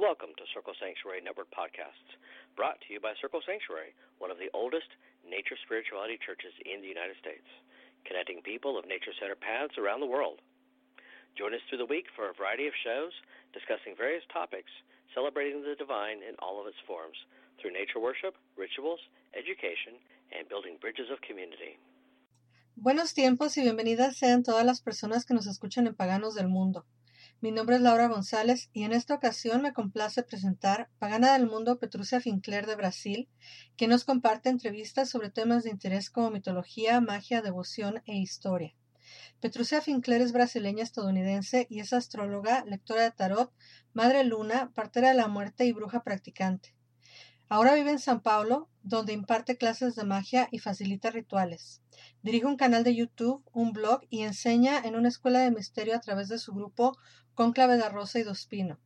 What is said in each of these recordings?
welcome to Circle Sanctuary Network podcasts, brought to you by Circle Sanctuary, one of the oldest nature spirituality churches in the United States, connecting people of nature centered paths around the world. Join us through the week for a variety of shows discussing various topics, celebrating the divine in all of its forms through nature worship, rituals, education, and building bridges of community. Buenos tiempos y bienvenidas sean todas las personas que nos escuchan en Paganos del Mundo. Mi nombre es Laura González y en esta ocasión me complace presentar Pagana del Mundo Petrucia Fincler de Brasil, que nos comparte entrevistas sobre temas de interés como mitología, magia, devoción e historia. Petrucia Fincler es brasileña estadounidense y es astróloga, lectora de tarot, madre luna, partera de la muerte y bruja practicante. Ahora vive en San Paulo, donde imparte clases de magia y facilita rituales. Dirige un canal de YouTube, un blog y enseña en una escuela de misterio a través de su grupo Conclave de Rosa y Dospino.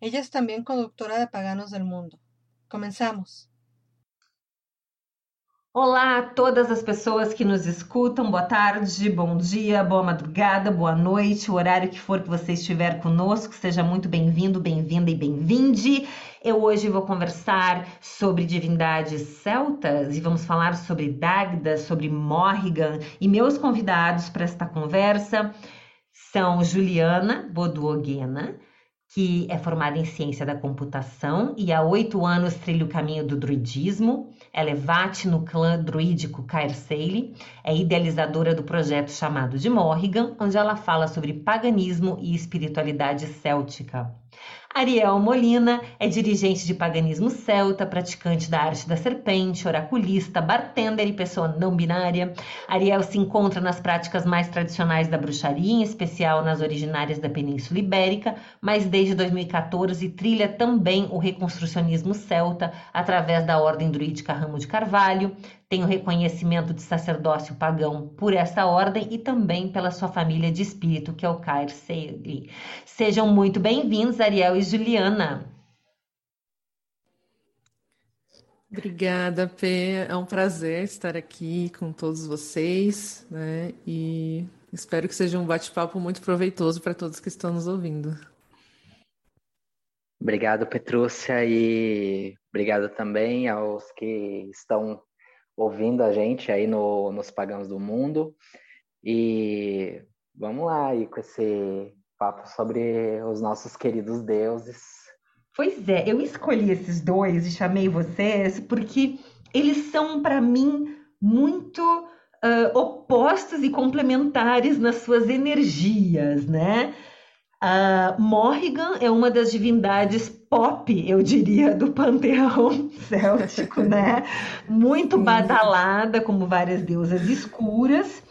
Ella es también conductora de Paganos del Mundo. Comenzamos. Olá a todas as pessoas que nos escutam, boa tarde, bom dia, boa madrugada, boa noite, o horário que for que você estiver conosco, seja muito bem-vindo, bem-vinda e bem-vinde. Eu hoje vou conversar sobre divindades celtas e vamos falar sobre Dagda, sobre Morrigan. E meus convidados para esta conversa são Juliana Boduoguena, que é formada em ciência da computação e há oito anos trilha o caminho do druidismo. Ela é VAT no clã druídico Caerseile, é idealizadora do projeto chamado de Morrigan, onde ela fala sobre paganismo e espiritualidade céltica. Ariel Molina é dirigente de paganismo celta, praticante da arte da serpente, oraculista, bartender e pessoa não binária. Ariel se encontra nas práticas mais tradicionais da bruxaria, em especial nas originárias da Península Ibérica, mas desde 2014 trilha também o reconstrucionismo celta através da Ordem Druídica Ramo de Carvalho, tem o reconhecimento de sacerdócio pagão por essa ordem e também pela sua família de espírito, que é o Cair Segli. Sejam muito bem-vindos, Ariel e Juliana. Obrigada, P. É um prazer estar aqui com todos vocês, né? E espero que seja um bate-papo muito proveitoso para todos que estão nos ouvindo. Obrigado, Petrúcia, e obrigado também aos que estão ouvindo a gente aí no, nos Pagãos do Mundo. E vamos lá aí com esse papo sobre os nossos queridos deuses. Pois é, eu escolhi esses dois e chamei vocês porque eles são, para mim, muito uh, opostos e complementares nas suas energias, né? Uh, Morrigan é uma das divindades pop, eu diria, do panteão céltico, né? Muito badalada, como várias deusas escuras.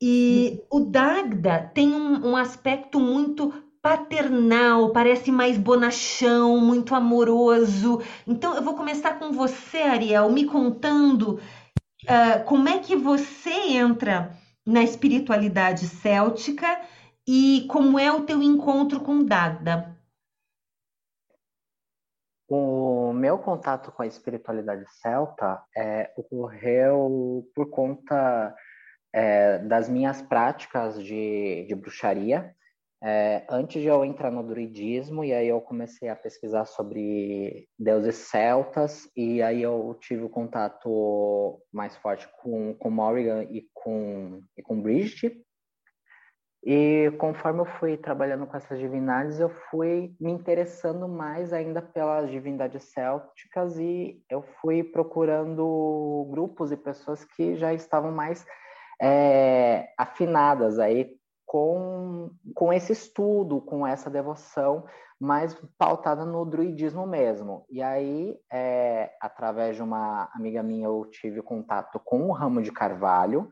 E o Dagda tem um, um aspecto muito paternal, parece mais bonachão, muito amoroso. Então eu vou começar com você, Ariel, me contando uh, como é que você entra na espiritualidade céltica e como é o teu encontro com Dagda? O meu contato com a espiritualidade celta é, ocorreu por conta é, das minhas práticas de, de bruxaria. É, antes de eu entrar no druidismo, e aí eu comecei a pesquisar sobre deuses celtas, e aí eu tive o contato mais forte com, com Morrigan e com, e com Bridget. E conforme eu fui trabalhando com essas divindades, eu fui me interessando mais ainda pelas divindades célticas e eu fui procurando grupos e pessoas que já estavam mais é, afinadas aí com, com esse estudo, com essa devoção mais pautada no druidismo mesmo. E aí, é, através de uma amiga minha, eu tive contato com o ramo de carvalho,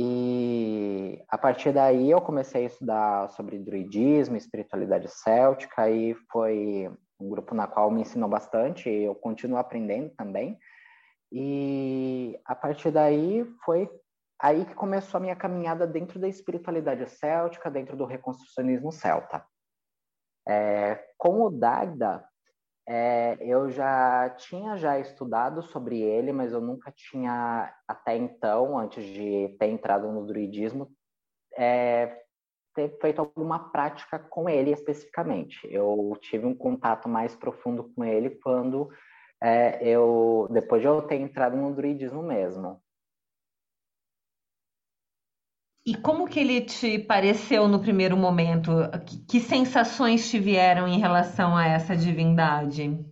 e a partir daí eu comecei a estudar sobre druidismo, espiritualidade céltica, e foi um grupo na qual me ensinou bastante, e eu continuo aprendendo também. E a partir daí foi aí que começou a minha caminhada dentro da espiritualidade céltica, dentro do reconstrucionismo celta. É, com o Dagda, é, eu já tinha já estudado sobre ele, mas eu nunca tinha, até então, antes de ter entrado no druidismo, é, ter feito alguma prática com ele especificamente. Eu tive um contato mais profundo com ele quando é, eu, depois de eu ter entrado no druidismo mesmo. E como que ele te pareceu no primeiro momento? Que, que sensações te vieram em relação a essa divindade?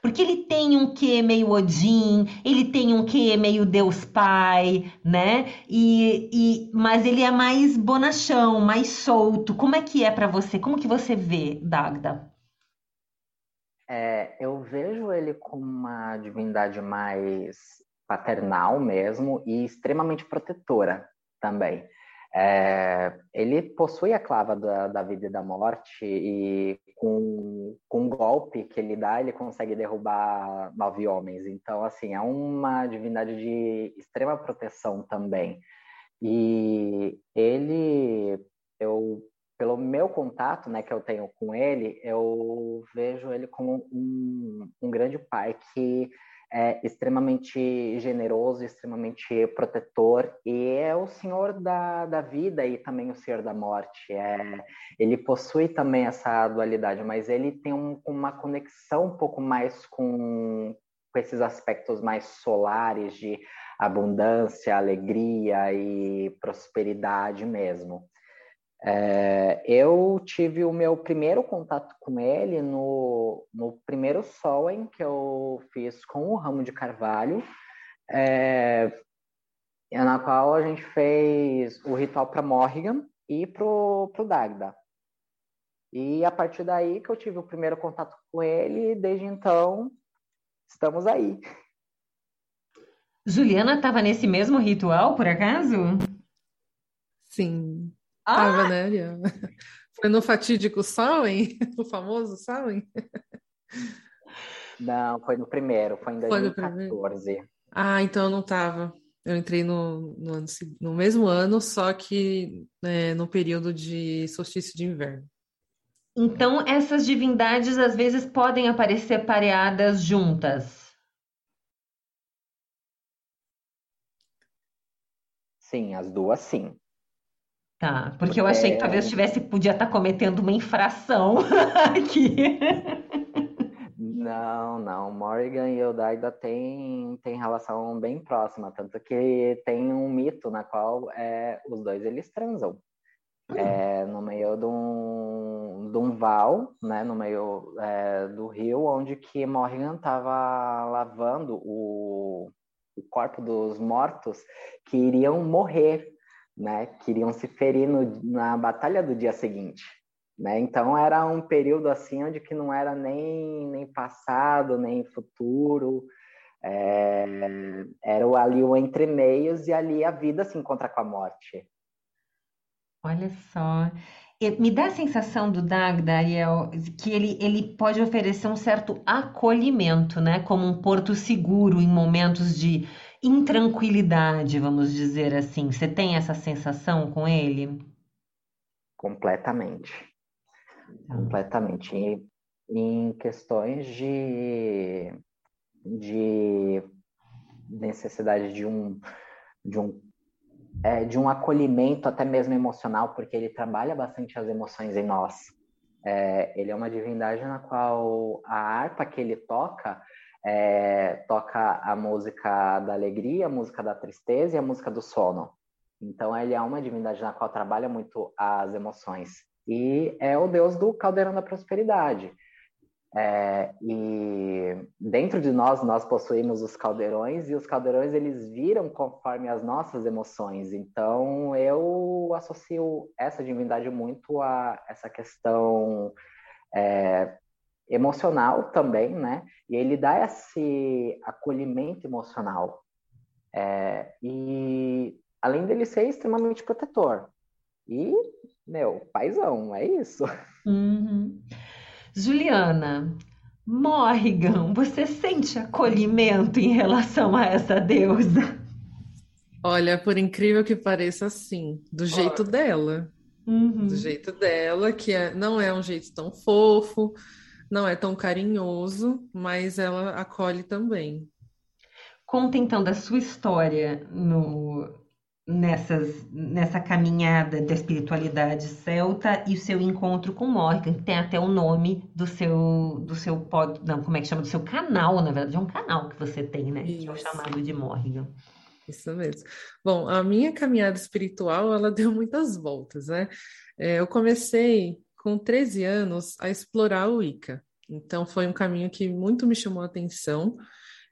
Porque ele tem um quê meio Odin, ele tem um quê meio Deus Pai, né? E, e mas ele é mais bonachão, mais solto. Como é que é para você? Como que você vê Dagda? É, eu vejo ele como uma divindade mais paternal mesmo e extremamente protetora também. É, ele possui a clava da, da, vida e da morte e com, com um golpe que ele dá, ele consegue derrubar nove homens. Então, assim, é uma divindade de extrema proteção também. E ele, eu, pelo meu contato, né, que eu tenho com ele, eu vejo ele como um, um grande pai que é extremamente generoso, extremamente protetor e é o Senhor da, da vida e também o Senhor da morte. É, ele possui também essa dualidade, mas ele tem um, uma conexão um pouco mais com, com esses aspectos mais solares de abundância, alegria e prosperidade mesmo. É, eu tive o meu primeiro contato com ele no, no primeiro Soen que eu fiz com o ramo de carvalho, é, na qual a gente fez o ritual para Morrigan e para o Dagda. E a partir daí que eu tive o primeiro contato com ele, e desde então estamos aí. Juliana estava nesse mesmo ritual, por acaso? Sim, ah! Tava, né, Ariana? Foi no fatídico Samhain? O famoso Samhain? Não, foi no primeiro, foi em 2014. Foi ah, então eu não tava. Eu entrei no, no, ano, no mesmo ano, só que é, no período de solstício de inverno. Então, essas divindades às vezes podem aparecer pareadas juntas. Sim, as duas sim. Tá, porque eu achei que talvez tivesse, podia estar tá cometendo uma infração aqui. Não, não. Morrigan e Odaida têm, têm relação bem próxima, tanto que tem um mito na qual é, os dois eles transam. É, no meio de um, de um val, né, no meio é, do rio, onde que Morrigan estava lavando o, o corpo dos mortos que iriam morrer né, queriam se ferir no, na batalha do dia seguinte. Né? Então era um período assim onde que não era nem, nem passado, nem futuro, é, era ali o entre meios e ali a vida se encontra com a morte. Olha só, me dá a sensação do Dagda, Ariel, que ele, ele pode oferecer um certo acolhimento, né? Como um porto seguro em momentos de intranquilidade, vamos dizer assim. Você tem essa sensação com ele? Completamente. Tá. Completamente. E, em questões de, de necessidade de um, de um é, de um acolhimento até mesmo emocional, porque ele trabalha bastante as emoções em nós. É, ele é uma divindade na qual a harpa que ele toca é, toca a música da alegria, a música da tristeza e a música do sono. Então, ele é uma divindade na qual trabalha muito as emoções. E é o deus do caldeirão da prosperidade. É, e dentro de nós, nós possuímos os caldeirões, e os caldeirões eles viram conforme as nossas emoções. Então, eu associo essa divindade muito a essa questão é, emocional também, né? E ele dá esse acolhimento emocional. É, e além dele ser extremamente protetor. E, meu, paizão, é isso. Uhum. Juliana, Morrigan, você sente acolhimento em relação a essa deusa? Olha, por incrível que pareça, sim, do jeito dela. Uhum. Do jeito dela, que é, não é um jeito tão fofo, não é tão carinhoso, mas ela acolhe também. Conta então da sua história no, nessas, nessa caminhada da espiritualidade celta e o seu encontro com Morgan, que tem até o nome do seu do seu pod, não, como é que chama? Do seu canal, na verdade, é um canal que você tem, né? Isso. Que é o chamado de Morgan. Isso mesmo. Bom, a minha caminhada espiritual, ela deu muitas voltas, né? É, eu comecei com 13 anos a explorar o Wicca. Então, foi um caminho que muito me chamou a atenção.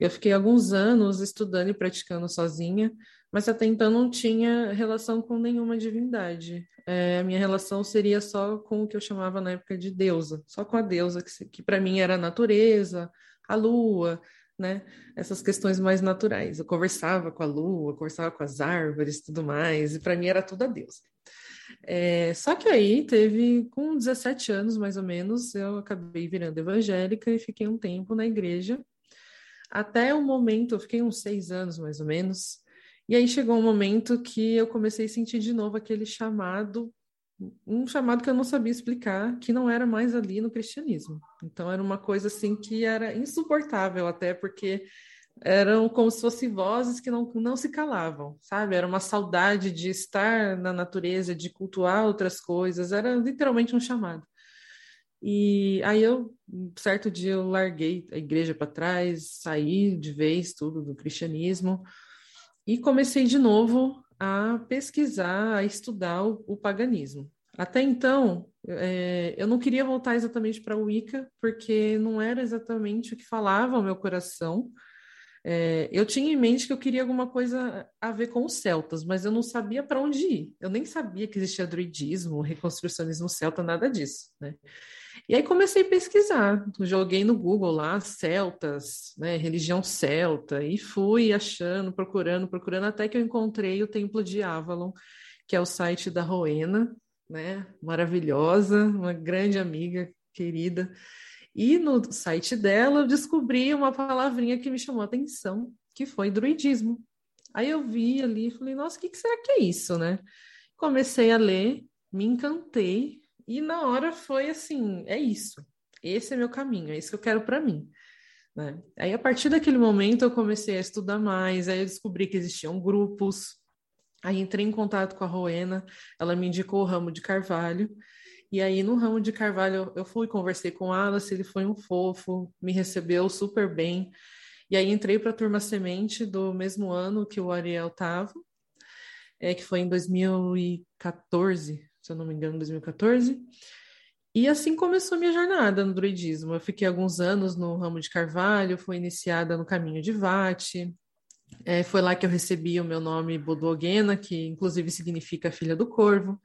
Eu fiquei alguns anos estudando e praticando sozinha, mas até então não tinha relação com nenhuma divindade. É, a minha relação seria só com o que eu chamava na época de deusa, só com a deusa, que, que para mim era a natureza, a lua, né? Essas questões mais naturais. Eu conversava com a lua, conversava com as árvores, tudo mais, e para mim era tudo a deusa. É, só que aí teve, com 17 anos mais ou menos, eu acabei virando evangélica e fiquei um tempo na igreja. Até o momento, eu fiquei uns seis anos mais ou menos, e aí chegou um momento que eu comecei a sentir de novo aquele chamado, um chamado que eu não sabia explicar, que não era mais ali no cristianismo. Então era uma coisa assim que era insuportável até porque eram como se fossem vozes que não, não se calavam, sabe? Era uma saudade de estar na natureza, de cultuar outras coisas, era literalmente um chamado. E aí eu, certo dia, eu larguei a igreja para trás, saí de vez tudo do cristianismo, e comecei de novo a pesquisar, a estudar o, o paganismo. Até então, é, eu não queria voltar exatamente para o Wicca, porque não era exatamente o que falava o meu coração. É, eu tinha em mente que eu queria alguma coisa a ver com os celtas, mas eu não sabia para onde ir. Eu nem sabia que existia druidismo, reconstrucionismo celta, nada disso, né? E aí comecei a pesquisar, joguei no Google lá, celtas, né, religião celta, e fui achando, procurando, procurando, até que eu encontrei o Templo de Avalon, que é o site da Rowena, né, maravilhosa, uma grande amiga, querida. E no site dela eu descobri uma palavrinha que me chamou a atenção, que foi druidismo. Aí eu vi ali e falei, nossa, o que, que será que é isso, né? Comecei a ler, me encantei, e na hora foi assim: é isso, esse é meu caminho, é isso que eu quero para mim. Né? Aí, a partir daquele momento, eu comecei a estudar mais, aí eu descobri que existiam grupos, aí entrei em contato com a Roena, ela me indicou o ramo de Carvalho, e aí no ramo de Carvalho eu fui, conversei com o Alice, ele foi um fofo, me recebeu super bem, e aí entrei para a turma semente do mesmo ano que o Ariel estava, é, que foi em 2014, se eu não me engano, em 2014. E assim começou minha jornada no druidismo. Eu fiquei alguns anos no ramo de Carvalho, fui iniciada no caminho de Vate. É, foi lá que eu recebi o meu nome Bodoguena, que inclusive significa filha do corvo.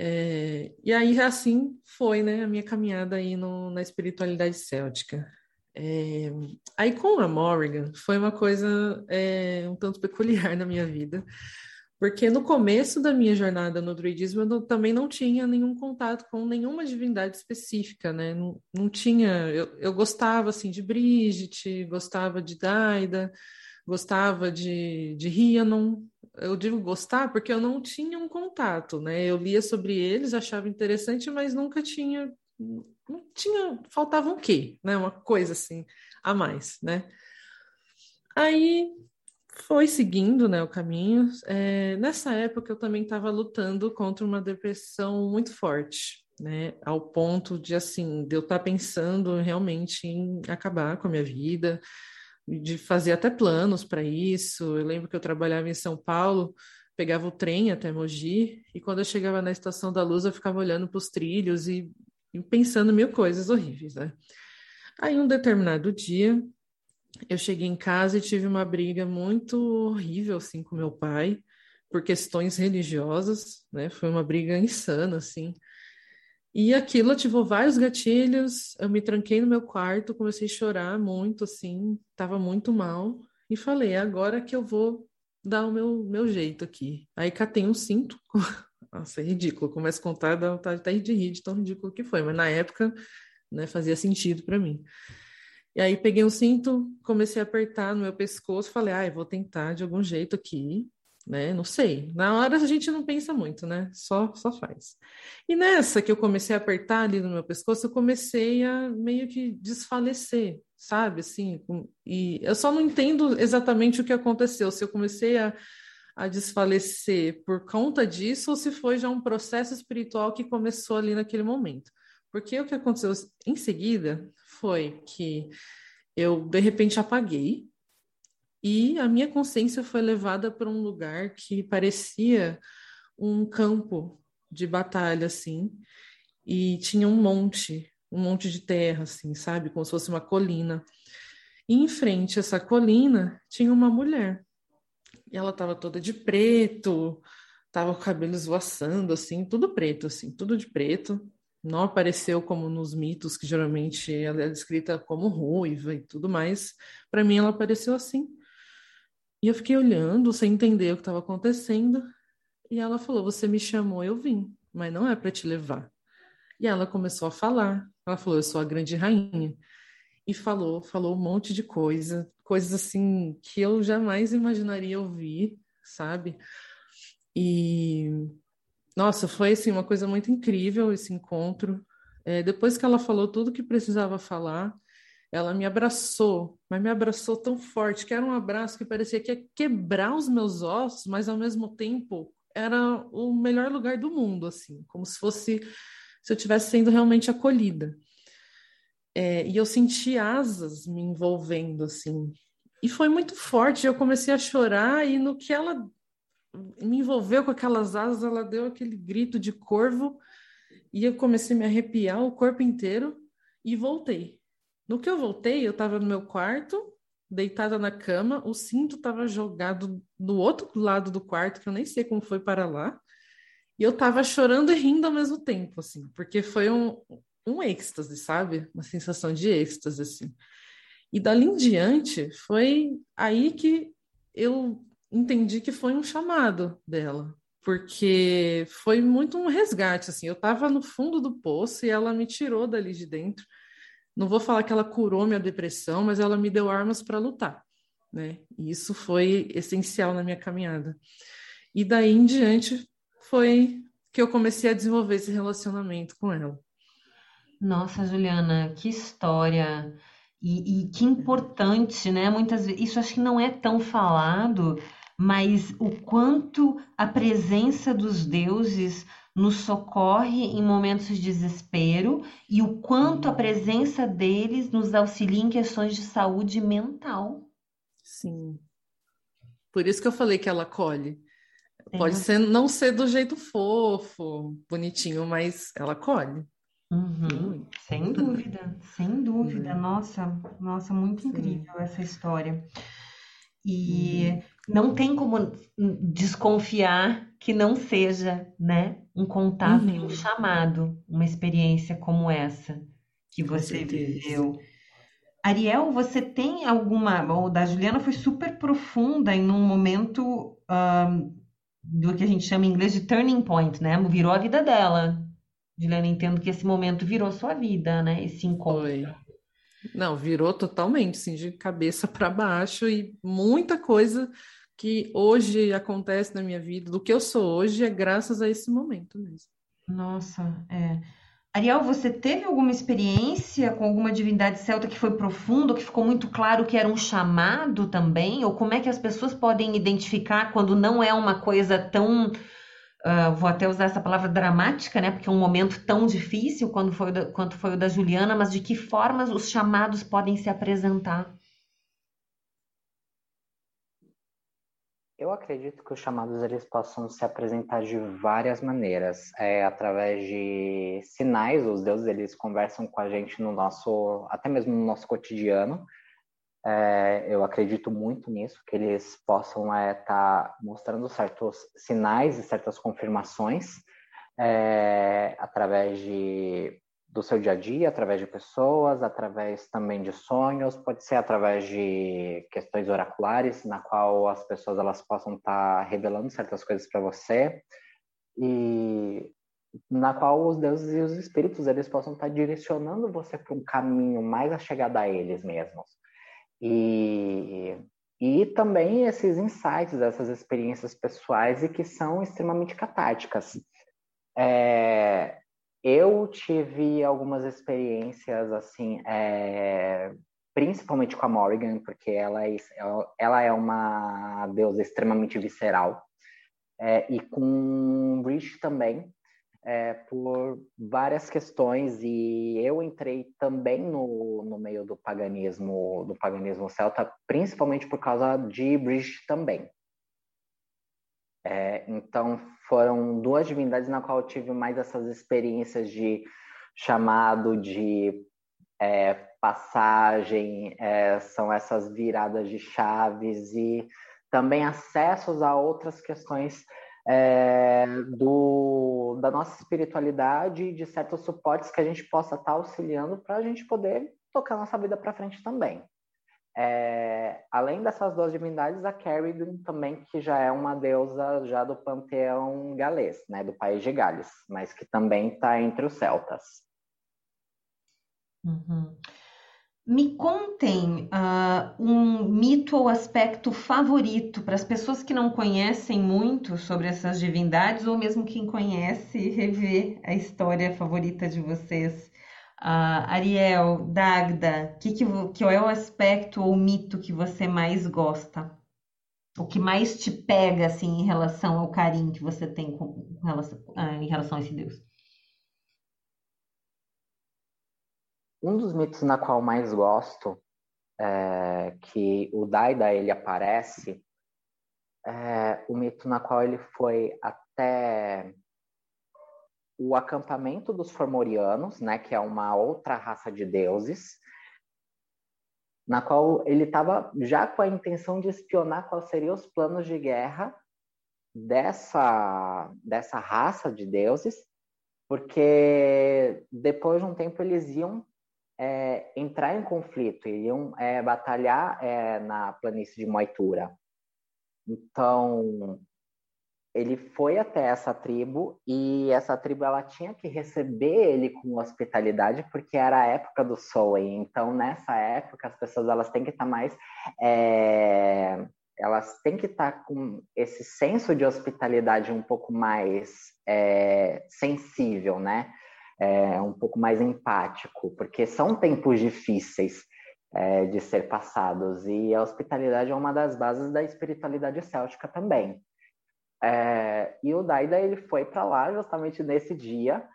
É, e aí assim foi né, a minha caminhada aí no, na espiritualidade céltica. É, aí com a Morrigan foi uma coisa é, um tanto peculiar na minha vida, porque no começo da minha jornada no druidismo eu também não tinha nenhum contato com nenhuma divindade específica, né? Não, não tinha. Eu, eu gostava assim de Brigitte, gostava de Daida, gostava de, de Rhiannon. Eu digo gostar porque eu não tinha um contato, né? Eu lia sobre eles, achava interessante, mas nunca tinha. Não tinha. Faltava um quê, né? Uma coisa assim a mais, né? Aí foi seguindo né, o caminho. É, nessa época, eu também estava lutando contra uma depressão muito forte, né, ao ponto de, assim, de eu estar tá pensando realmente em acabar com a minha vida, de fazer até planos para isso. Eu lembro que eu trabalhava em São Paulo, pegava o trem até Mogi, e quando eu chegava na Estação da Luz, eu ficava olhando para os trilhos e, e pensando mil coisas horríveis, né? Aí, um determinado dia, eu cheguei em casa e tive uma briga muito horrível assim com meu pai por questões religiosas, né? Foi uma briga insana assim. E aquilo ativou vários gatilhos. Eu me tranquei no meu quarto, comecei a chorar muito assim, estava muito mal e falei: agora que eu vou dar o meu meu jeito aqui. Aí catei um cinto. Nossa, é ridículo. Começo a contar, dá vontade até de rir de tão ridículo que foi, mas na época, né, fazia sentido para mim. E aí peguei um cinto, comecei a apertar no meu pescoço, falei, ah, vou tentar de algum jeito aqui, né? Não sei. Na hora a gente não pensa muito, né? Só, só faz. E nessa que eu comecei a apertar ali no meu pescoço, eu comecei a meio que desfalecer, sabe? Assim, e eu só não entendo exatamente o que aconteceu. Se eu comecei a, a desfalecer por conta disso ou se foi já um processo espiritual que começou ali naquele momento. Porque o que aconteceu em seguida foi que eu de repente apaguei e a minha consciência foi levada para um lugar que parecia um campo de batalha assim, e tinha um monte, um monte de terra assim, sabe, como se fosse uma colina. E em frente a essa colina tinha uma mulher e ela estava toda de preto, tava com o cabelo esvoaçando, assim, tudo preto, assim, tudo de preto. Não apareceu como nos mitos, que geralmente ela é descrita como ruiva e tudo mais. Para mim, ela apareceu assim. E eu fiquei olhando, sem entender o que estava acontecendo. E ela falou: Você me chamou, eu vim, mas não é para te levar. E ela começou a falar. Ela falou: Eu sou a grande rainha. E falou, falou um monte de coisa, coisas assim que eu jamais imaginaria ouvir, sabe? E nossa, foi assim uma coisa muito incrível esse encontro. É, depois que ela falou tudo que precisava falar, ela me abraçou, mas me abraçou tão forte que era um abraço que parecia que ia quebrar os meus ossos, mas ao mesmo tempo era o melhor lugar do mundo, assim, como se fosse se eu estivesse sendo realmente acolhida. É, e eu senti asas me envolvendo, assim. E foi muito forte. Eu comecei a chorar, e no que ela me envolveu com aquelas asas, ela deu aquele grito de corvo, e eu comecei a me arrepiar o corpo inteiro e voltei. No que eu voltei, eu estava no meu quarto, deitada na cama, o cinto estava jogado do outro lado do quarto, que eu nem sei como foi para lá. E eu estava chorando e rindo ao mesmo tempo, assim, porque foi um, um êxtase, sabe? Uma sensação de êxtase, assim. E dali em diante, foi aí que eu entendi que foi um chamado dela, porque foi muito um resgate, assim. Eu estava no fundo do poço e ela me tirou dali de dentro. Não vou falar que ela curou minha depressão, mas ela me deu armas para lutar, né? E isso foi essencial na minha caminhada. E daí em diante foi que eu comecei a desenvolver esse relacionamento com ela. Nossa, Juliana, que história. E, e que importante, né? Muitas vezes, isso acho que não é tão falado, mas o quanto a presença dos deuses nos socorre em momentos de desespero e o quanto a presença deles nos auxilia em questões de saúde mental. Sim. Por isso que eu falei que ela acolhe. Pode ser não ser do jeito fofo, bonitinho, mas ela acolhe. Uhum, sem dúvida, sem dúvida. Uhum. Nossa, nossa, muito Sim. incrível essa história. E uhum. não tem como desconfiar que não seja, né, um contato e um uhum. chamado, uma experiência como essa que você viveu. Ariel, você tem alguma. O da Juliana foi super profunda em um momento um, do que a gente chama em inglês de turning point, né? Virou a vida dela. Juliana, entendo que esse momento virou sua vida, né? Esse encontro. Foi. Não, virou totalmente, assim, de cabeça para baixo e muita coisa que hoje acontece na minha vida, do que eu sou hoje, é graças a esse momento mesmo. Nossa, é. Ariel, você teve alguma experiência com alguma divindade celta que foi profunda, que ficou muito claro que era um chamado também? Ou como é que as pessoas podem identificar quando não é uma coisa tão Uh, vou até usar essa palavra dramática, né? Porque é um momento tão difícil quando foi da, quanto foi o da Juliana, mas de que formas os chamados podem se apresentar? Eu acredito que os chamados eles possam se apresentar de várias maneiras, é, através de sinais. Os deuses eles conversam com a gente no nosso, até mesmo no nosso cotidiano. É, eu acredito muito nisso, que eles possam estar é, tá mostrando certos sinais e certas confirmações é, através de, do seu dia a dia, através de pessoas, através também de sonhos, pode ser através de questões oraculares, na qual as pessoas elas possam estar tá revelando certas coisas para você e na qual os deuses e os espíritos eles possam estar tá direcionando você para um caminho mais a chegada a eles mesmos. E, e também esses insights, essas experiências pessoais e que são extremamente catárticas. É, eu tive algumas experiências assim, é, principalmente com a Morrigan, porque ela é, ela é uma deusa extremamente visceral. é, e com Rich também, é, por várias questões e eu entrei também no, no meio do paganismo do paganismo celta principalmente por causa de Bridge também é, então foram duas divindades na qual eu tive mais essas experiências de chamado de é, passagem é, são essas viradas de chaves e também acessos a outras questões é, do, da nossa espiritualidade e de certos suportes que a gente possa estar auxiliando para a gente poder tocar nossa vida para frente também. É, além dessas duas divindades, a Kerrigan também, que já é uma deusa já do panteão galês, né, do país de Gales, mas que também está entre os celtas. Uhum. Me contem uh, um mito ou aspecto favorito para as pessoas que não conhecem muito sobre essas divindades, ou mesmo quem conhece, rever a história favorita de vocês. Uh, Ariel, Dagda, que, que, que é o aspecto ou mito que você mais gosta? O que mais te pega assim, em relação ao carinho que você tem com, relação, uh, em relação a esse Deus? Um dos mitos na qual mais gosto é que o Daida ele aparece é o mito na qual ele foi até o acampamento dos Formorianos, né, que é uma outra raça de deuses, na qual ele estava já com a intenção de espionar quais seriam os planos de guerra dessa dessa raça de deuses, porque depois de um tempo eles iam é, entrar em conflito, iriam é, batalhar é, na planície de Moitura. Então, ele foi até essa tribo e essa tribo ela tinha que receber ele com hospitalidade porque era a época do Soen. Então, nessa época, as pessoas elas têm que estar mais... É, elas têm que estar com esse senso de hospitalidade um pouco mais é, sensível, né? é, um pouco mais empático, porque são tempos difíceis é, de ser passados e a hospitalidade é uma das bases da espiritualidade céltica também. É, e o Daida ele foi para lá justamente nesse dia,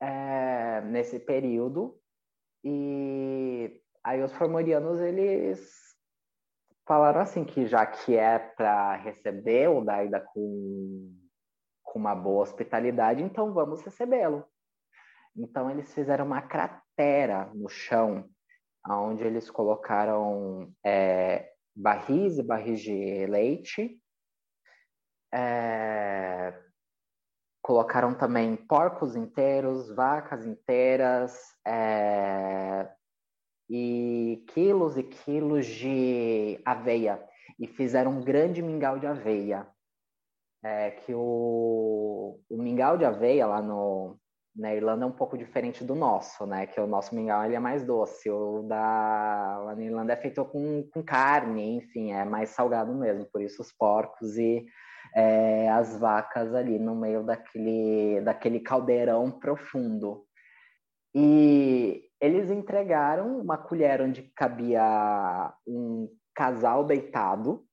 é, nesse período, e aí os formorianos eles falaram assim que já que é para receber o Daida com, com uma boa hospitalidade, então vamos recebê-lo. Então eles fizeram uma cratera no chão, onde eles colocaram é, barris e barris de leite, é, colocaram também porcos inteiros, vacas inteiras é, e quilos e quilos de aveia e fizeram um grande mingau de aveia. É, que o, o mingau de aveia lá no, na Irlanda é um pouco diferente do nosso, né? Que o nosso mingau ele é mais doce. O da lá na Irlanda é feito com, com carne, enfim, é mais salgado mesmo. Por isso os porcos e é, as vacas ali no meio daquele, daquele caldeirão profundo. E eles entregaram uma colher onde cabia um casal deitado.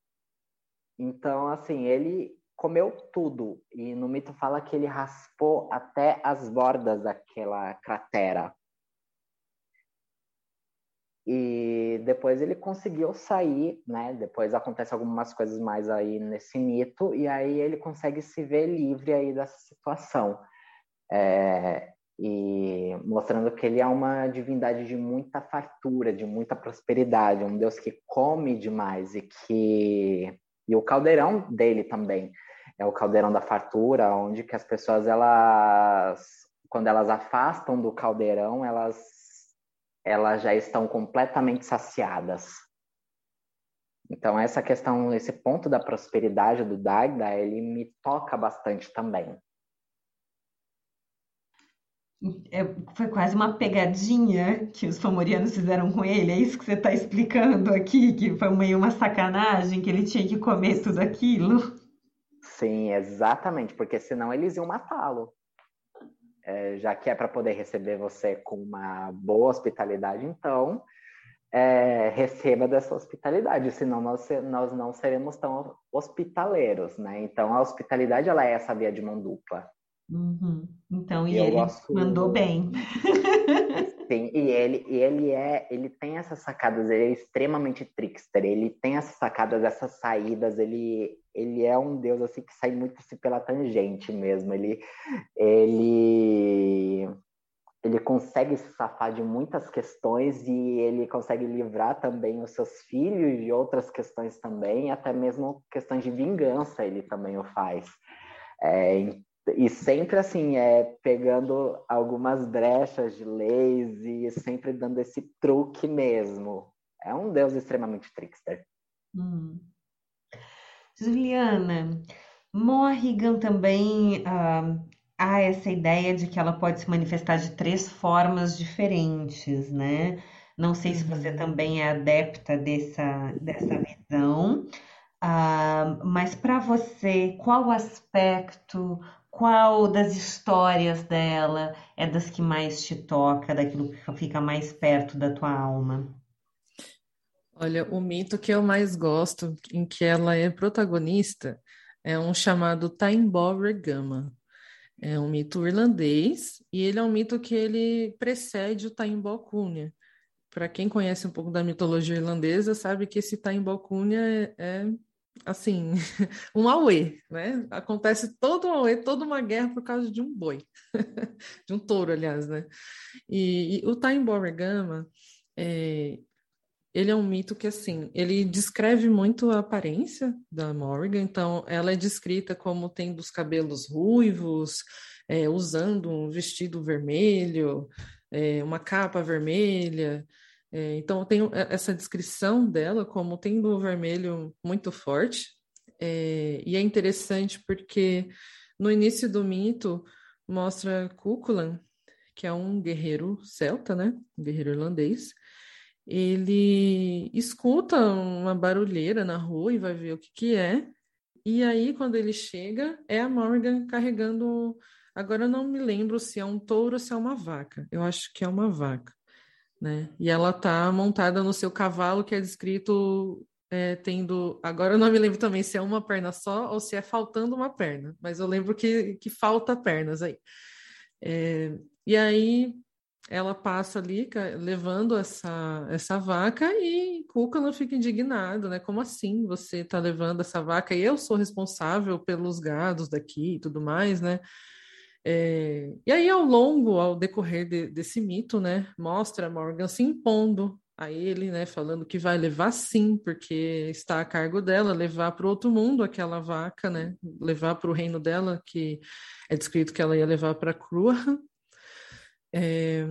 Então, assim, ele comeu tudo. E no mito fala que ele raspou até as bordas daquela cratera. E depois ele conseguiu sair, né? Depois acontece algumas coisas mais aí nesse mito e aí ele consegue se ver livre aí dessa situação. É, e mostrando que ele é uma divindade de muita fartura, de muita prosperidade, um Deus que come demais e que e o caldeirão dele também é o caldeirão da fartura, onde que as pessoas elas quando elas afastam do caldeirão, elas elas já estão completamente saciadas. Então essa questão, esse ponto da prosperidade do Dagda, ele me toca bastante também. É, foi quase uma pegadinha que os famorianos fizeram com ele, é isso que você está explicando aqui, que foi meio uma sacanagem, que ele tinha que comer tudo aquilo? Sim, exatamente, porque senão eles iam matá-lo. É, já que é para poder receber você com uma boa hospitalidade, então é, receba dessa hospitalidade, senão nós, nós não seremos tão hospitaleiros, né? Então a hospitalidade ela é essa via de mão dupla. Uhum. Então, e, e ele gosto... mandou bem. Sim, e ele, e ele é, ele tem essas sacadas, ele é extremamente trickster, ele tem essas sacadas, essas saídas, ele, ele é um deus assim que sai muito assim, pela tangente mesmo. Ele, ele, ele consegue se safar de muitas questões e ele consegue livrar também os seus filhos de outras questões também, até mesmo questões de vingança ele também o faz. É, e sempre assim, é pegando algumas brechas de leis e sempre dando esse truque mesmo. É um deus extremamente trickster. Hum. Juliana, Morrigan também ah, há essa ideia de que ela pode se manifestar de três formas diferentes, né? Não sei se você uhum. também é adepta dessa, dessa visão, ah, mas para você, qual aspecto qual das histórias dela é das que mais te toca, daquilo que fica mais perto da tua alma? Olha, o mito que eu mais gosto, em que ela é protagonista, é um chamado Taimbó Regama. É um mito irlandês e ele é um mito que ele precede o Taimbó Cunha. Para quem conhece um pouco da mitologia irlandesa, sabe que esse Taimbó Cunha é, é assim, um auê, né? Acontece todo um auê, toda uma guerra por causa de um boi, de um touro, aliás, né? E, e o Time Borregama, é, ele é um mito que, assim, ele descreve muito a aparência da Morrigan, então ela é descrita como tendo os cabelos ruivos, é, usando um vestido vermelho, é, uma capa vermelha, é, então, tem essa descrição dela como tendo o vermelho muito forte, é, e é interessante porque no início do mito mostra Cuculan, que é um guerreiro celta, né? Um guerreiro irlandês. Ele escuta uma barulheira na rua e vai ver o que, que é. E aí, quando ele chega, é a Morgan carregando. Agora eu não me lembro se é um touro ou se é uma vaca. Eu acho que é uma vaca né? E ela tá montada no seu cavalo que é descrito é, tendo. Agora eu não me lembro também se é uma perna só ou se é faltando uma perna, mas eu lembro que, que falta pernas aí. É, e aí ela passa ali levando essa, essa vaca e Cuca não fica indignado, né? Como assim você tá levando essa vaca e eu sou responsável pelos gados daqui e tudo mais, né? É, e aí, ao longo, ao decorrer de, desse mito, né, mostra Morgan se impondo a ele, né, falando que vai levar sim, porque está a cargo dela, levar para o outro mundo aquela vaca, né, levar para o reino dela, que é descrito que ela ia levar para a crua. É,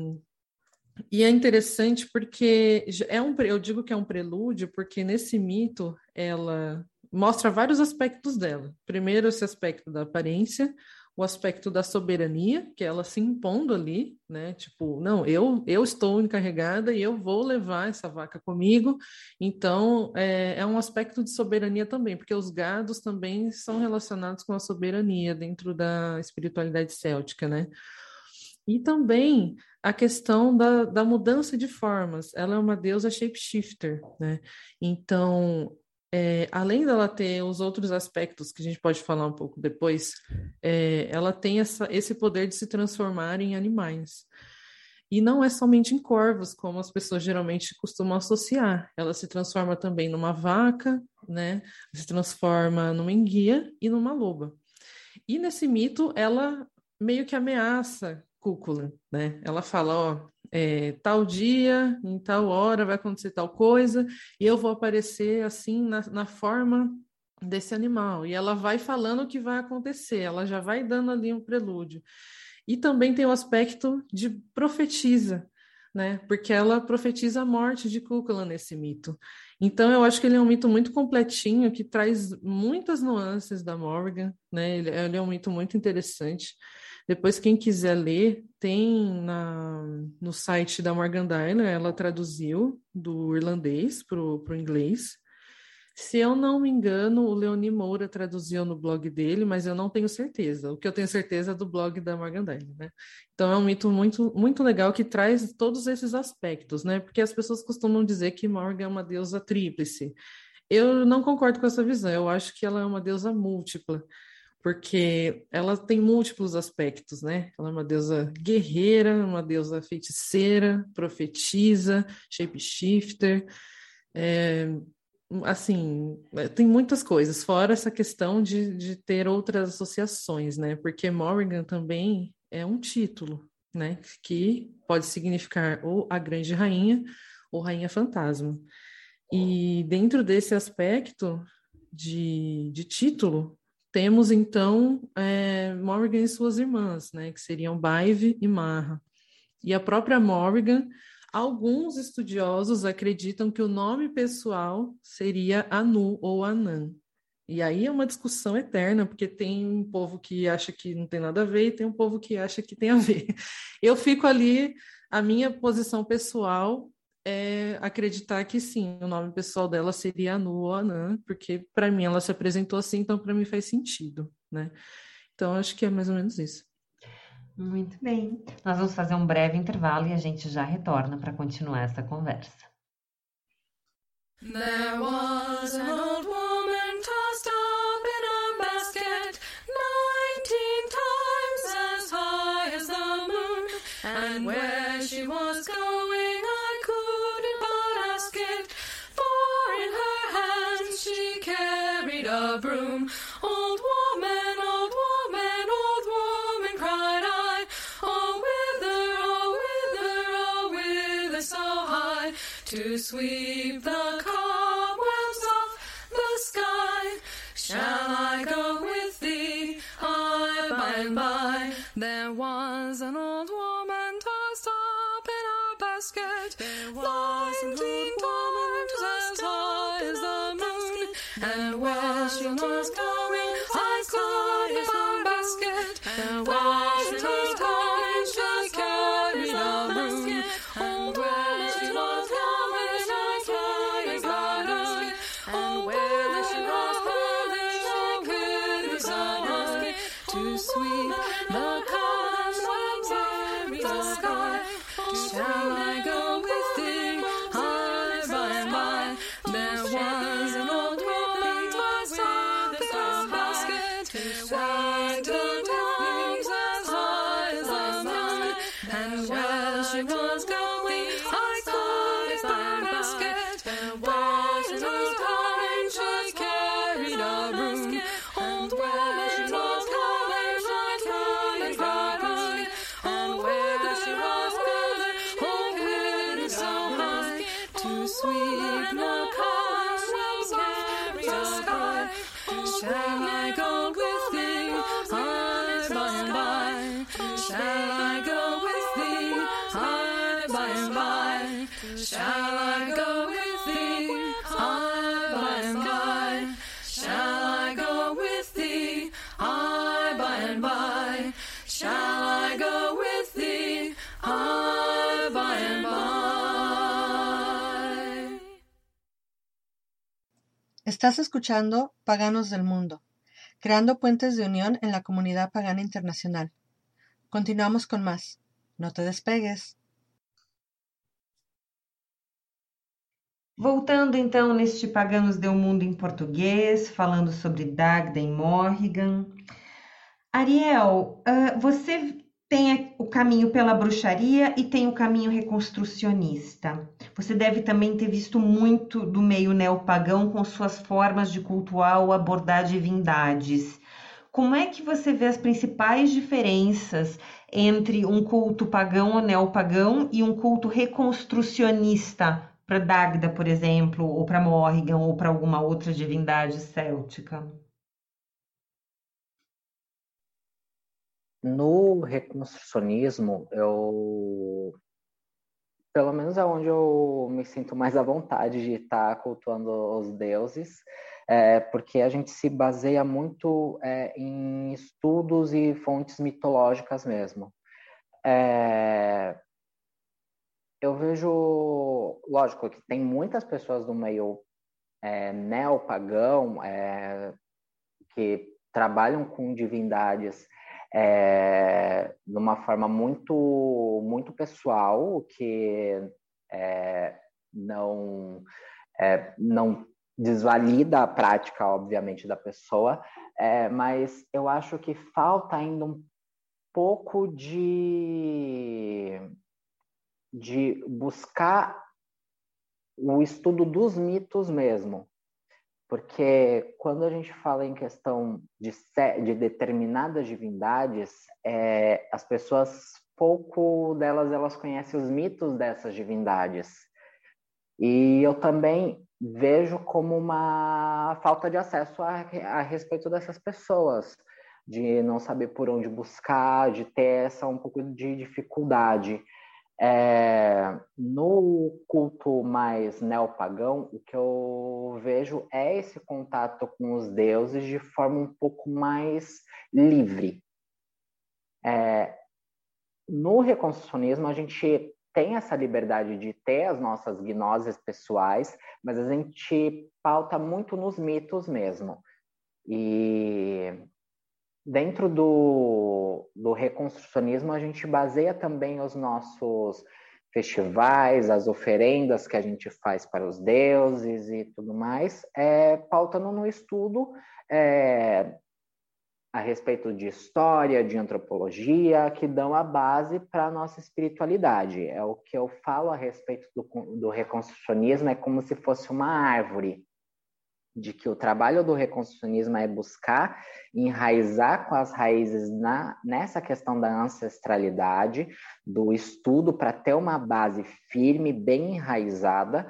e é interessante porque é um, eu digo que é um prelúdio, porque nesse mito ela mostra vários aspectos dela. Primeiro, esse aspecto da aparência, o aspecto da soberania, que é ela se impondo ali, né? Tipo, não, eu eu estou encarregada e eu vou levar essa vaca comigo. Então, é, é um aspecto de soberania também, porque os gados também são relacionados com a soberania dentro da espiritualidade céltica, né? E também a questão da, da mudança de formas. Ela é uma deusa shapeshifter, né? Então, é, além dela ter os outros aspectos que a gente pode falar um pouco depois, é, ela tem essa, esse poder de se transformar em animais. E não é somente em corvos, como as pessoas geralmente costumam associar. Ela se transforma também numa vaca, né? Se transforma numa enguia e numa loba. E nesse mito, ela meio que ameaça Cúcula, né? Ela fala, ó, é, tal dia, em tal hora vai acontecer tal coisa, e eu vou aparecer assim na, na forma desse animal. E ela vai falando o que vai acontecer, ela já vai dando ali um prelúdio. E também tem o aspecto de profetiza, né? Porque ela profetiza a morte de Kukula nesse mito. Então eu acho que ele é um mito muito completinho que traz muitas nuances da Morgan, né? Ele, ele é um mito muito interessante. Depois, quem quiser ler, tem na, no site da Morgan Dyner, ela traduziu do irlandês para o inglês. Se eu não me engano, o Leoni Moura traduziu no blog dele, mas eu não tenho certeza. O que eu tenho certeza é do blog da Morgandelle, né? Então é um mito muito, muito legal que traz todos esses aspectos, né? Porque as pessoas costumam dizer que Morgan é uma deusa tríplice. Eu não concordo com essa visão, eu acho que ela é uma deusa múltipla, porque ela tem múltiplos aspectos, né? Ela é uma deusa guerreira, uma deusa feiticeira, profetiza, shapeshifter, é, assim, tem muitas coisas, fora essa questão de, de ter outras associações, né? Porque Morrigan também é um título, né? Que pode significar ou a grande rainha ou rainha fantasma. E dentro desse aspecto de, de título, temos então é, Morrigan e suas irmãs, né, que seriam Baive e Marra. E a própria Morrigan, alguns estudiosos acreditam que o nome pessoal seria Anu ou Anan. E aí é uma discussão eterna, porque tem um povo que acha que não tem nada a ver e tem um povo que acha que tem a ver. Eu fico ali, a minha posição pessoal é acreditar que sim, o nome pessoal dela seria Anu ou Anã, porque para mim ela se apresentou assim, então para mim faz sentido, né? Então acho que é mais ou menos isso. Muito bem. Nós vamos fazer um breve intervalo e a gente já retorna para continuar essa conversa. There was an old woman tossed up in a basket, nineteen times as high as the moon, and where she was going. sweet. Estás escuchando Paganos del Mundo, creando puentes de unión en la comunidad pagana internacional. Continuamos con más. No te despegues. Voltando então neste Paganos Deu Mundo em português, falando sobre Dagda e Morrigan. Ariel, ah, você tem o caminho pela bruxaria e tem o caminho reconstrucionista. Você deve também ter visto muito do meio neopagão com suas formas de cultuar ou abordar divindades. Como é que você vê as principais diferenças entre um culto pagão ou neopagão e um culto reconstrucionista para Dagda, por exemplo, ou para Morrigan, ou para alguma outra divindade céltica? No reconstrucionismo, eu pelo menos é onde eu me sinto mais à vontade de estar cultuando os deuses, é, porque a gente se baseia muito é, em estudos e fontes mitológicas mesmo. É, eu vejo, lógico, que tem muitas pessoas do meio é, neopagão, é, que trabalham com divindades é, de uma forma muito, muito pessoal, que é, não, é, não desvalida a prática, obviamente, da pessoa, é, mas eu acho que falta ainda um pouco de, de buscar o estudo dos mitos mesmo. Porque quando a gente fala em questão de, de determinadas divindades, é, as pessoas, pouco delas, elas conhecem os mitos dessas divindades. E eu também vejo como uma falta de acesso a, a respeito dessas pessoas, de não saber por onde buscar, de ter essa um pouco de dificuldade. É, no culto mais neopagão, o que eu vejo é esse contato com os deuses de forma um pouco mais livre. É, no reconstrucionismo, a gente tem essa liberdade de ter as nossas gnoses pessoais, mas a gente pauta muito nos mitos mesmo. E dentro do, do reconstrucionismo, a gente baseia também os nossos festivais, as oferendas que a gente faz para os deuses e tudo mais, é, pautando no estudo é, a respeito de história, de antropologia, que dão a base para a nossa espiritualidade. É o que eu falo a respeito do, do reconstrucionismo, é como se fosse uma árvore de que o trabalho do reconstrucionismo é buscar enraizar com as raízes na, nessa questão da ancestralidade, do estudo, para ter uma base firme, bem enraizada,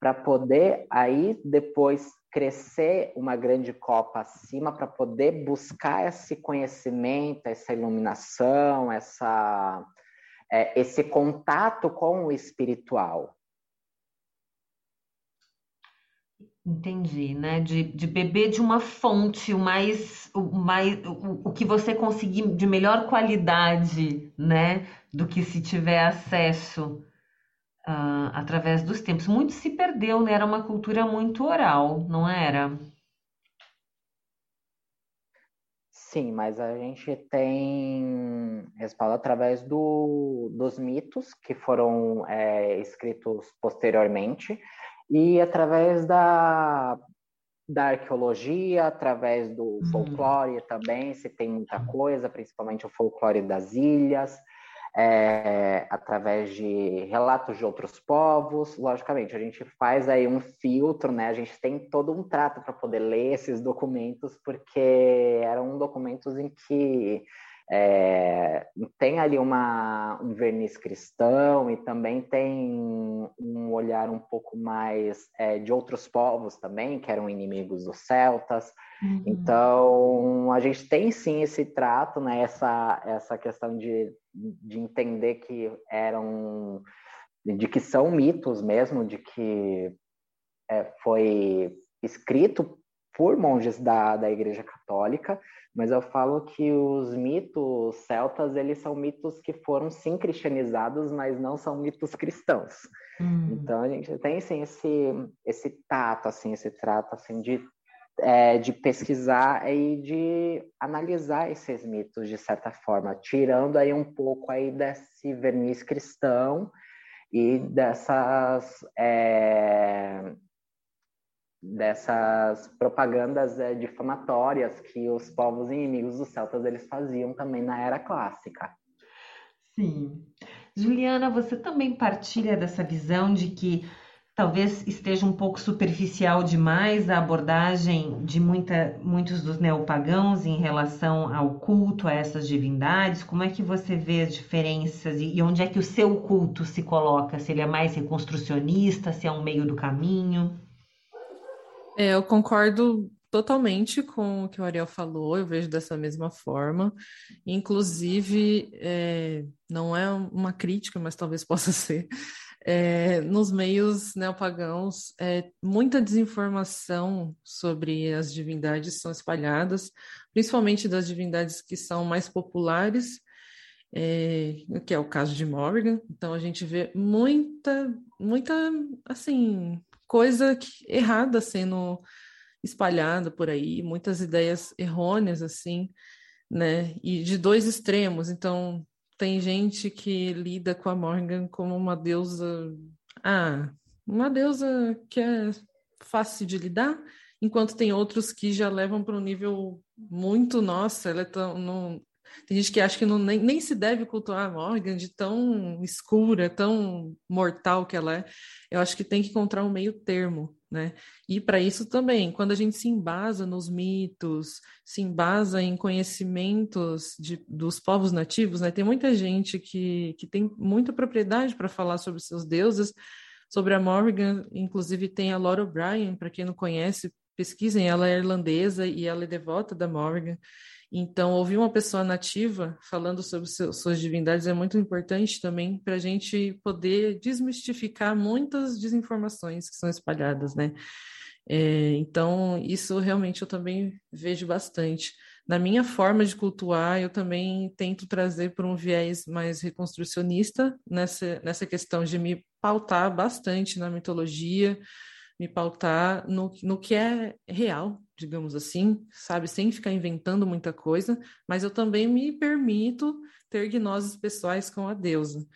para poder aí depois crescer uma grande copa acima, para poder buscar esse conhecimento, essa iluminação, essa, é, esse contato com o espiritual. Entendi, né? De, de beber de uma fonte o mais, o mais o, o que você conseguir de melhor qualidade, né? Do que se tiver acesso uh, através dos tempos. Muito se perdeu, né? Era uma cultura muito oral, não era? Sim, mas a gente tem respaldo através do, dos mitos que foram é, escritos posteriormente e através da, da arqueologia, através do uhum. folclore também, se tem muita coisa, principalmente o folclore das ilhas, é, através de relatos de outros povos. Logicamente, a gente faz aí um filtro, né? A gente tem todo um trato para poder ler esses documentos, porque eram documentos em que é, tem ali uma, um verniz cristão e também tem um olhar um pouco mais é, de outros povos também, que eram inimigos dos celtas. Uhum. Então, a gente tem sim esse trato, né, essa, essa questão de, de entender que eram, de que são mitos mesmo, de que é, foi escrito por monges da, da Igreja Católica, mas eu falo que os mitos celtas, eles são mitos que foram sim cristianizados, mas não são mitos cristãos. Hum. Então a gente tem sim esse, esse tato, assim, esse trato assim, de, é, de pesquisar e de analisar esses mitos de certa forma, tirando aí um pouco aí desse verniz cristão e dessas é, dessas propagandas é, difamatórias que os povos inimigos dos celtas eles faziam também na era clássica. Sim. Juliana, você também partilha dessa visão de que talvez esteja um pouco superficial demais a abordagem de muita, muitos dos neopagãos em relação ao culto a essas divindades? Como é que você vê as diferenças e, e onde é que o seu culto se coloca? Se ele é mais reconstrucionista, se é um meio do caminho? É, eu concordo totalmente com o que o Ariel falou, eu vejo dessa mesma forma. Inclusive, é, não é uma crítica, mas talvez possa ser. É, nos meios neopagãos, é, muita desinformação sobre as divindades são espalhadas, principalmente das divindades que são mais populares, é, que é o caso de Morgan. Então, a gente vê muita, muita, assim, coisa que, errada sendo espalhada por aí, muitas ideias errôneas, assim, né? E de dois extremos. Então, tem gente que lida com a Morgan como uma deusa. Ah, uma deusa que é fácil de lidar, enquanto tem outros que já levam para um nível muito, nossa, ela é tão. Não... Tem gente que acha que não, nem, nem se deve cultuar a Morgan de tão escura, tão mortal que ela é. Eu acho que tem que encontrar um meio termo, né? E para isso também, quando a gente se embasa nos mitos, se embasa em conhecimentos de, dos povos nativos, né? Tem muita gente que, que tem muita propriedade para falar sobre seus deuses, sobre a Morgan, inclusive tem a Laura O'Brien, para quem não conhece, pesquisem, ela é irlandesa e ela é devota da Morgan. Então, ouvir uma pessoa nativa falando sobre suas divindades é muito importante também para a gente poder desmistificar muitas desinformações que são espalhadas, né? É, então, isso realmente eu também vejo bastante. Na minha forma de cultuar, eu também tento trazer por um viés mais reconstrucionista nessa, nessa questão de me pautar bastante na mitologia, me pautar no, no que é real, digamos assim, sabe? Sem ficar inventando muita coisa, mas eu também me permito ter gnoses pessoais com a deusa.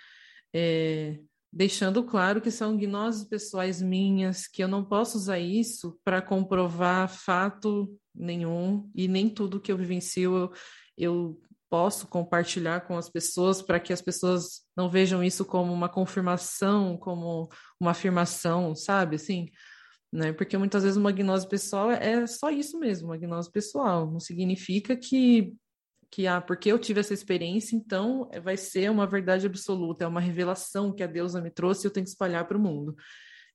É, deixando claro que são gnoses pessoais minhas, que eu não posso usar isso para comprovar fato nenhum, e nem tudo que eu vivencio eu, eu posso compartilhar com as pessoas para que as pessoas não vejam isso como uma confirmação, como uma afirmação, sabe? Assim, né? Porque muitas vezes uma gnose pessoal é só isso mesmo, uma gnose pessoal. Não significa que, que ah, porque eu tive essa experiência, então vai ser uma verdade absoluta, é uma revelação que a deusa me trouxe e eu tenho que espalhar para o mundo.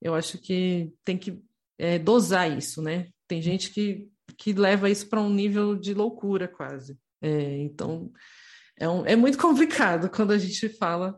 Eu acho que tem que é, dosar isso, né? Tem gente que, que leva isso para um nível de loucura quase. É, então, é, um, é muito complicado quando a gente fala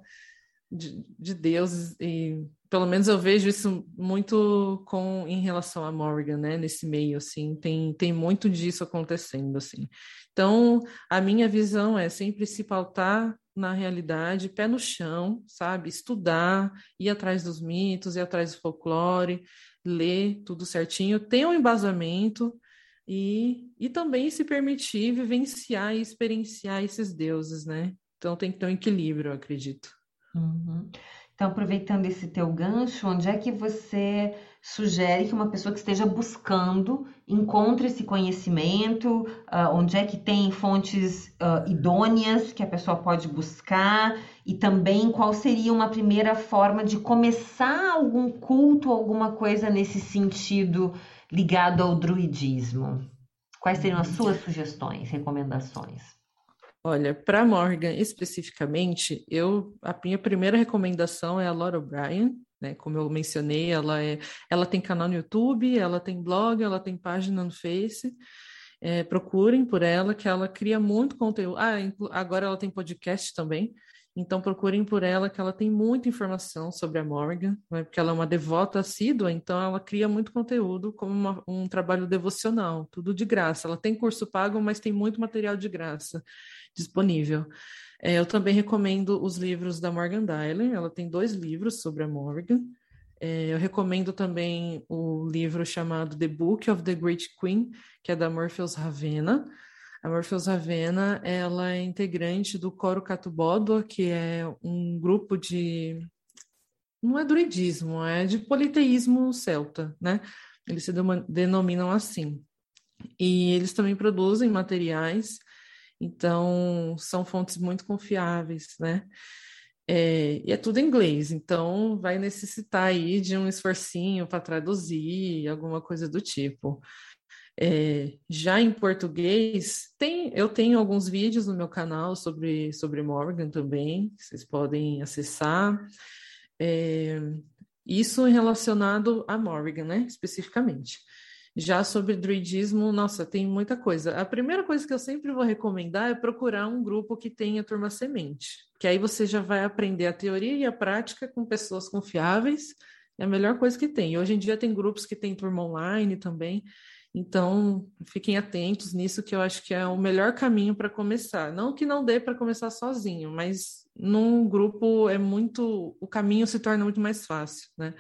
de, de deuses e pelo menos eu vejo isso muito com em relação a Morgan, né, nesse meio assim, tem tem muito disso acontecendo assim. Então, a minha visão é sempre se pautar na realidade, pé no chão, sabe? Estudar, ir atrás dos mitos, ir atrás do folclore, ler tudo certinho, ter um embasamento e, e também se permitir vivenciar e experienciar esses deuses, né? Então tem que ter um equilíbrio, eu acredito. Uhum. Então, aproveitando esse teu gancho, onde é que você sugere que uma pessoa que esteja buscando encontre esse conhecimento? Uh, onde é que tem fontes uh, idôneas que a pessoa pode buscar? E também qual seria uma primeira forma de começar algum culto, alguma coisa nesse sentido ligado ao druidismo? Quais seriam as suas sugestões, recomendações? Olha, para Morgan especificamente, eu a minha primeira recomendação é a Laura O'Brien, né? Como eu mencionei, ela é, ela tem canal no YouTube, ela tem blog, ela tem página no Face. É, procurem por ela, que ela cria muito conteúdo. Ah, agora ela tem podcast também. Então procurem por ela, que ela tem muita informação sobre a Morgan, né? porque ela é uma devota assídua, então ela cria muito conteúdo como uma, um trabalho devocional, tudo de graça. Ela tem curso pago, mas tem muito material de graça disponível. É, eu também recomendo os livros da Morgan Dyler, ela tem dois livros sobre a Morgan. É, eu recomendo também o livro chamado The Book of the Great Queen, que é da Morpheus Ravenna. A Morpheus Ravenna, ela é integrante do Coro Catubodo, que é um grupo de... não é druidismo, é de politeísmo celta, né? Eles se denominam assim. E eles também produzem materiais então, são fontes muito confiáveis, né? É, e é tudo em inglês, então vai necessitar aí de um esforcinho para traduzir, alguma coisa do tipo. É, já em português, tem, eu tenho alguns vídeos no meu canal sobre, sobre Morgan também, vocês podem acessar. É, isso relacionado a Morgan, né, especificamente. Já sobre druidismo, nossa, tem muita coisa. A primeira coisa que eu sempre vou recomendar é procurar um grupo que tenha turma semente, que aí você já vai aprender a teoria e a prática com pessoas confiáveis. É a melhor coisa que tem. Hoje em dia tem grupos que tem turma online também. Então, fiquem atentos nisso, que eu acho que é o melhor caminho para começar. Não que não dê para começar sozinho, mas num grupo é muito. O caminho se torna muito mais fácil, né?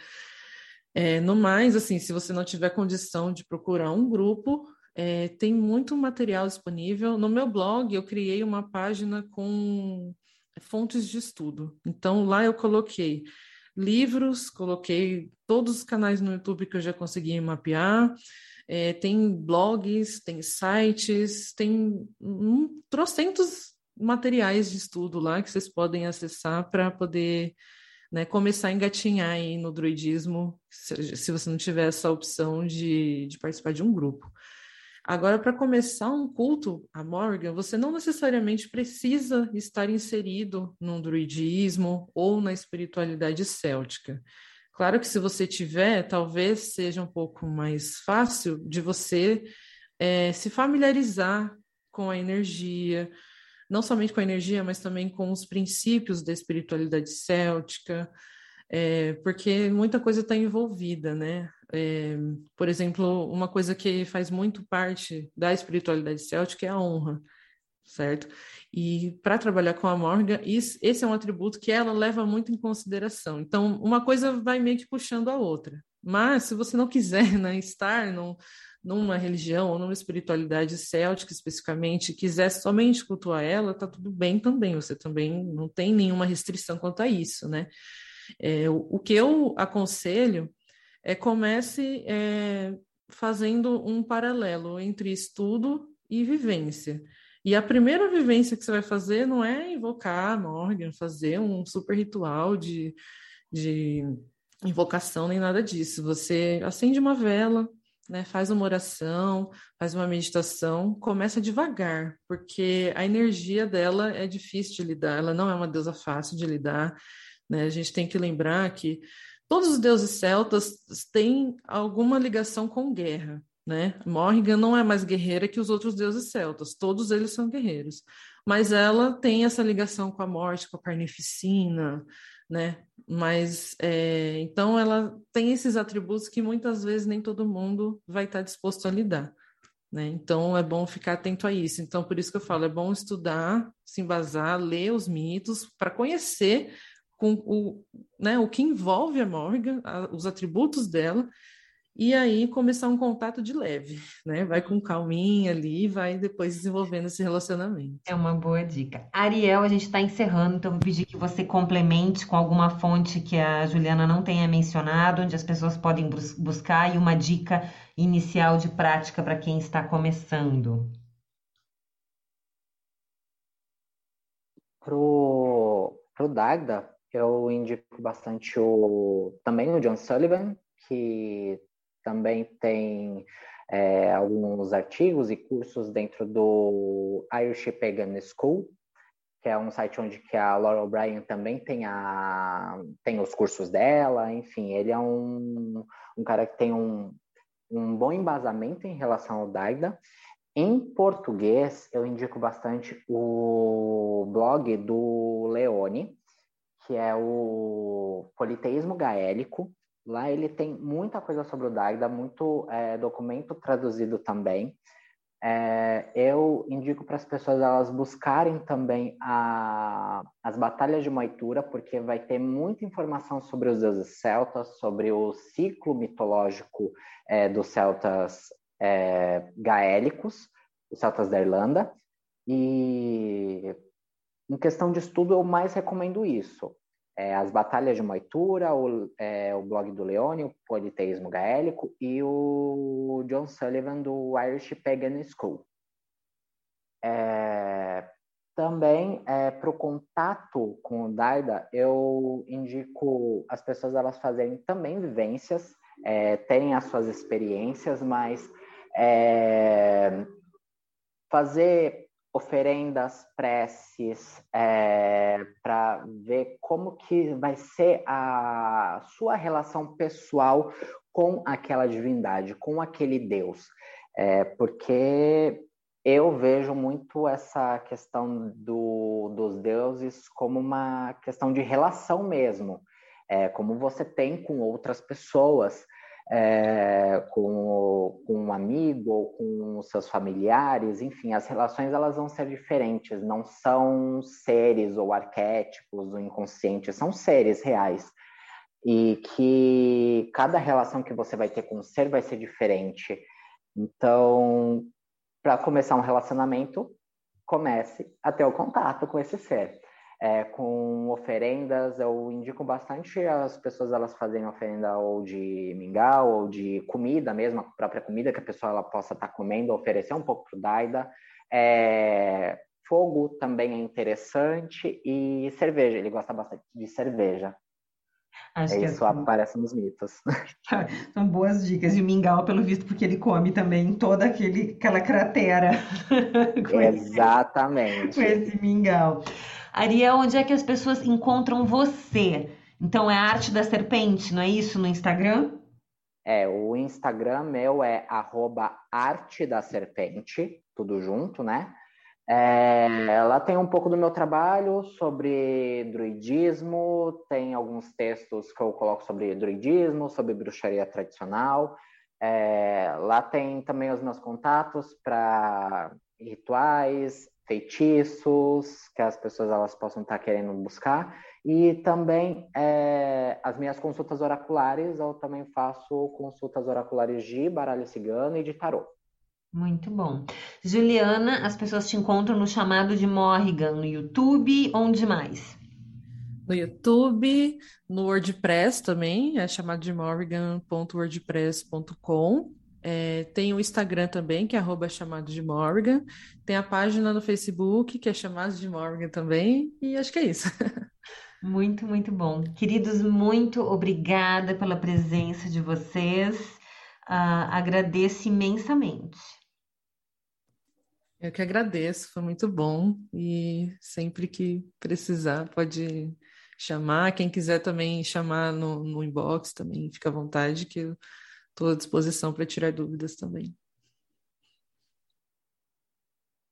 É, no mais, assim, se você não tiver condição de procurar um grupo, é, tem muito material disponível. No meu blog, eu criei uma página com fontes de estudo. Então, lá eu coloquei livros, coloquei todos os canais no YouTube que eu já consegui mapear. É, tem blogs, tem sites, tem um, trocentos materiais de estudo lá que vocês podem acessar para poder né, começar a engatinhar aí no druidismo, se, se você não tiver essa opção de, de participar de um grupo. Agora, para começar um culto a Morgan, você não necessariamente precisa estar inserido no druidismo ou na espiritualidade céltica. Claro que se você tiver, talvez seja um pouco mais fácil de você é, se familiarizar com a energia, não somente com a energia, mas também com os princípios da espiritualidade céltica, é, porque muita coisa está envolvida, né? É, por exemplo, uma coisa que faz muito parte da espiritualidade céltica é a honra, certo? E para trabalhar com a Morgan, isso, esse é um atributo que ela leva muito em consideração. Então, uma coisa vai meio que puxando a outra. Mas, se você não quiser né, estar num, numa religião ou numa espiritualidade céltica especificamente, quiser somente cultuar ela, tá tudo bem também. Você também não tem nenhuma restrição quanto a isso, né? É, o, o, que eu aconselho é comece é, fazendo um paralelo entre estudo e vivência. E a primeira vivência que você vai fazer não é invocar a Morgan, fazer um super ritual de, de invocação nem nada disso. Você acende uma vela, né, faz uma oração, faz uma meditação, começa devagar, porque a energia dela é difícil de lidar, ela não é uma deusa fácil de lidar. Né? A gente tem que lembrar que todos os deuses celtas têm alguma ligação com guerra. Né? Morrigan não é mais guerreira que os outros deuses celtas, todos eles são guerreiros. Mas ela tem essa ligação com a morte, com a carnificina, né? Mas é, então ela tem esses atributos que muitas vezes nem todo mundo vai estar disposto a lidar. Né? Então é bom ficar atento a isso. Então, por isso que eu falo, é bom estudar, se embasar, ler os mitos, para conhecer com o, né, o que envolve a Morgan, a, os atributos dela, e aí começar um contato de leve, né? Vai com calminha ali, vai depois desenvolvendo esse relacionamento. É uma boa dica. Ariel, a gente está encerrando, então vou pedir que você complemente com alguma fonte que a Juliana não tenha mencionado, onde as pessoas podem bus buscar e uma dica inicial de prática para quem está começando. Pro, pro Dagda, eu indico bastante o também o John Sullivan, que também tem é, alguns artigos e cursos dentro do Irish Pagan School, que é um site onde que a Laura O'Brien também tem, a, tem os cursos dela, enfim, ele é um, um cara que tem um, um bom embasamento em relação ao Daida. Em português, eu indico bastante o blog do Leone, que é o Politeísmo Gaélico. Lá ele tem muita coisa sobre o Dagda, muito é, documento traduzido também. É, eu indico para as pessoas elas buscarem também a, as batalhas de Moitura, porque vai ter muita informação sobre os deuses celtas, sobre o ciclo mitológico é, dos celtas é, gaélicos, os celtas da Irlanda. E em questão de estudo, eu mais recomendo isso é, as Batalhas de Moitura, o, é, o blog do Leone, o Politeísmo Gaélico, e o John Sullivan do Irish Pagan School. É, também, é, para o contato com o Daida, eu indico as pessoas elas fazerem também vivências, é, terem as suas experiências, mas é, fazer oferendas, preces, é, para ver como que vai ser a sua relação pessoal com aquela divindade, com aquele Deus. É, porque eu vejo muito essa questão do, dos deuses como uma questão de relação mesmo, é, como você tem com outras pessoas é, com, com um amigo ou com seus familiares, enfim, as relações elas vão ser diferentes, não são seres ou arquétipos ou inconscientes, são seres reais. e que cada relação que você vai ter com o ser vai ser diferente. Então, para começar um relacionamento, comece a ter o contato com esse ser. É, com oferendas, eu indico bastante as pessoas elas fazerem oferenda ou de mingau ou de comida mesmo, a própria comida que a pessoa ela possa estar tá comendo, oferecer um pouco para o Daida. É, fogo também é interessante e cerveja, ele gosta bastante de cerveja. Acho é isso é... aparece nos mitos. São boas dicas. E o mingau, pelo visto, porque ele come também toda aquele, aquela cratera. Exatamente. com esse mingau. Ariel, onde é que as pessoas encontram você? Então é a arte da serpente, não é isso no Instagram? É, o Instagram meu é arte da serpente, tudo junto, né? É, lá tem um pouco do meu trabalho sobre druidismo, tem alguns textos que eu coloco sobre druidismo, sobre bruxaria tradicional. É, lá tem também os meus contatos para rituais, feitiços, que as pessoas elas possam estar querendo buscar. E também é, as minhas consultas oraculares, eu também faço consultas oraculares de baralho cigano e de tarô. Muito bom. Juliana, as pessoas te encontram no chamado de Morrigan no YouTube, onde mais? No YouTube, no WordPress também, é chamado de morrigan.wordpress.com. É, tem o Instagram também, que é arroba chamado de Morgan. Tem a página no Facebook, que é chamado de Morgan também. E acho que é isso. Muito, muito bom. Queridos, muito obrigada pela presença de vocês. Uh, agradeço imensamente. Eu que agradeço, foi muito bom e sempre que precisar pode chamar. Quem quiser também chamar no, no inbox também, fica à vontade, que eu estou à disposição para tirar dúvidas também.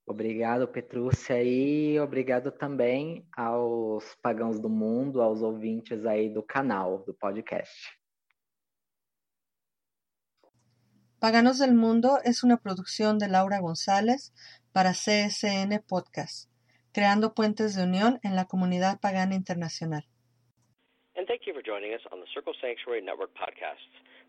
Obrigado, Petrúcia, e obrigado também aos pagãos do mundo, aos ouvintes aí do canal, do podcast. Paganos del Mundo es una producción de Laura González para CSN Podcast, creando puentes de unión en la comunidad pagana internacional. And thank you for joining us on the Circle Sanctuary Network podcasts,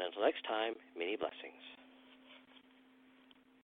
And until next time, many blessings.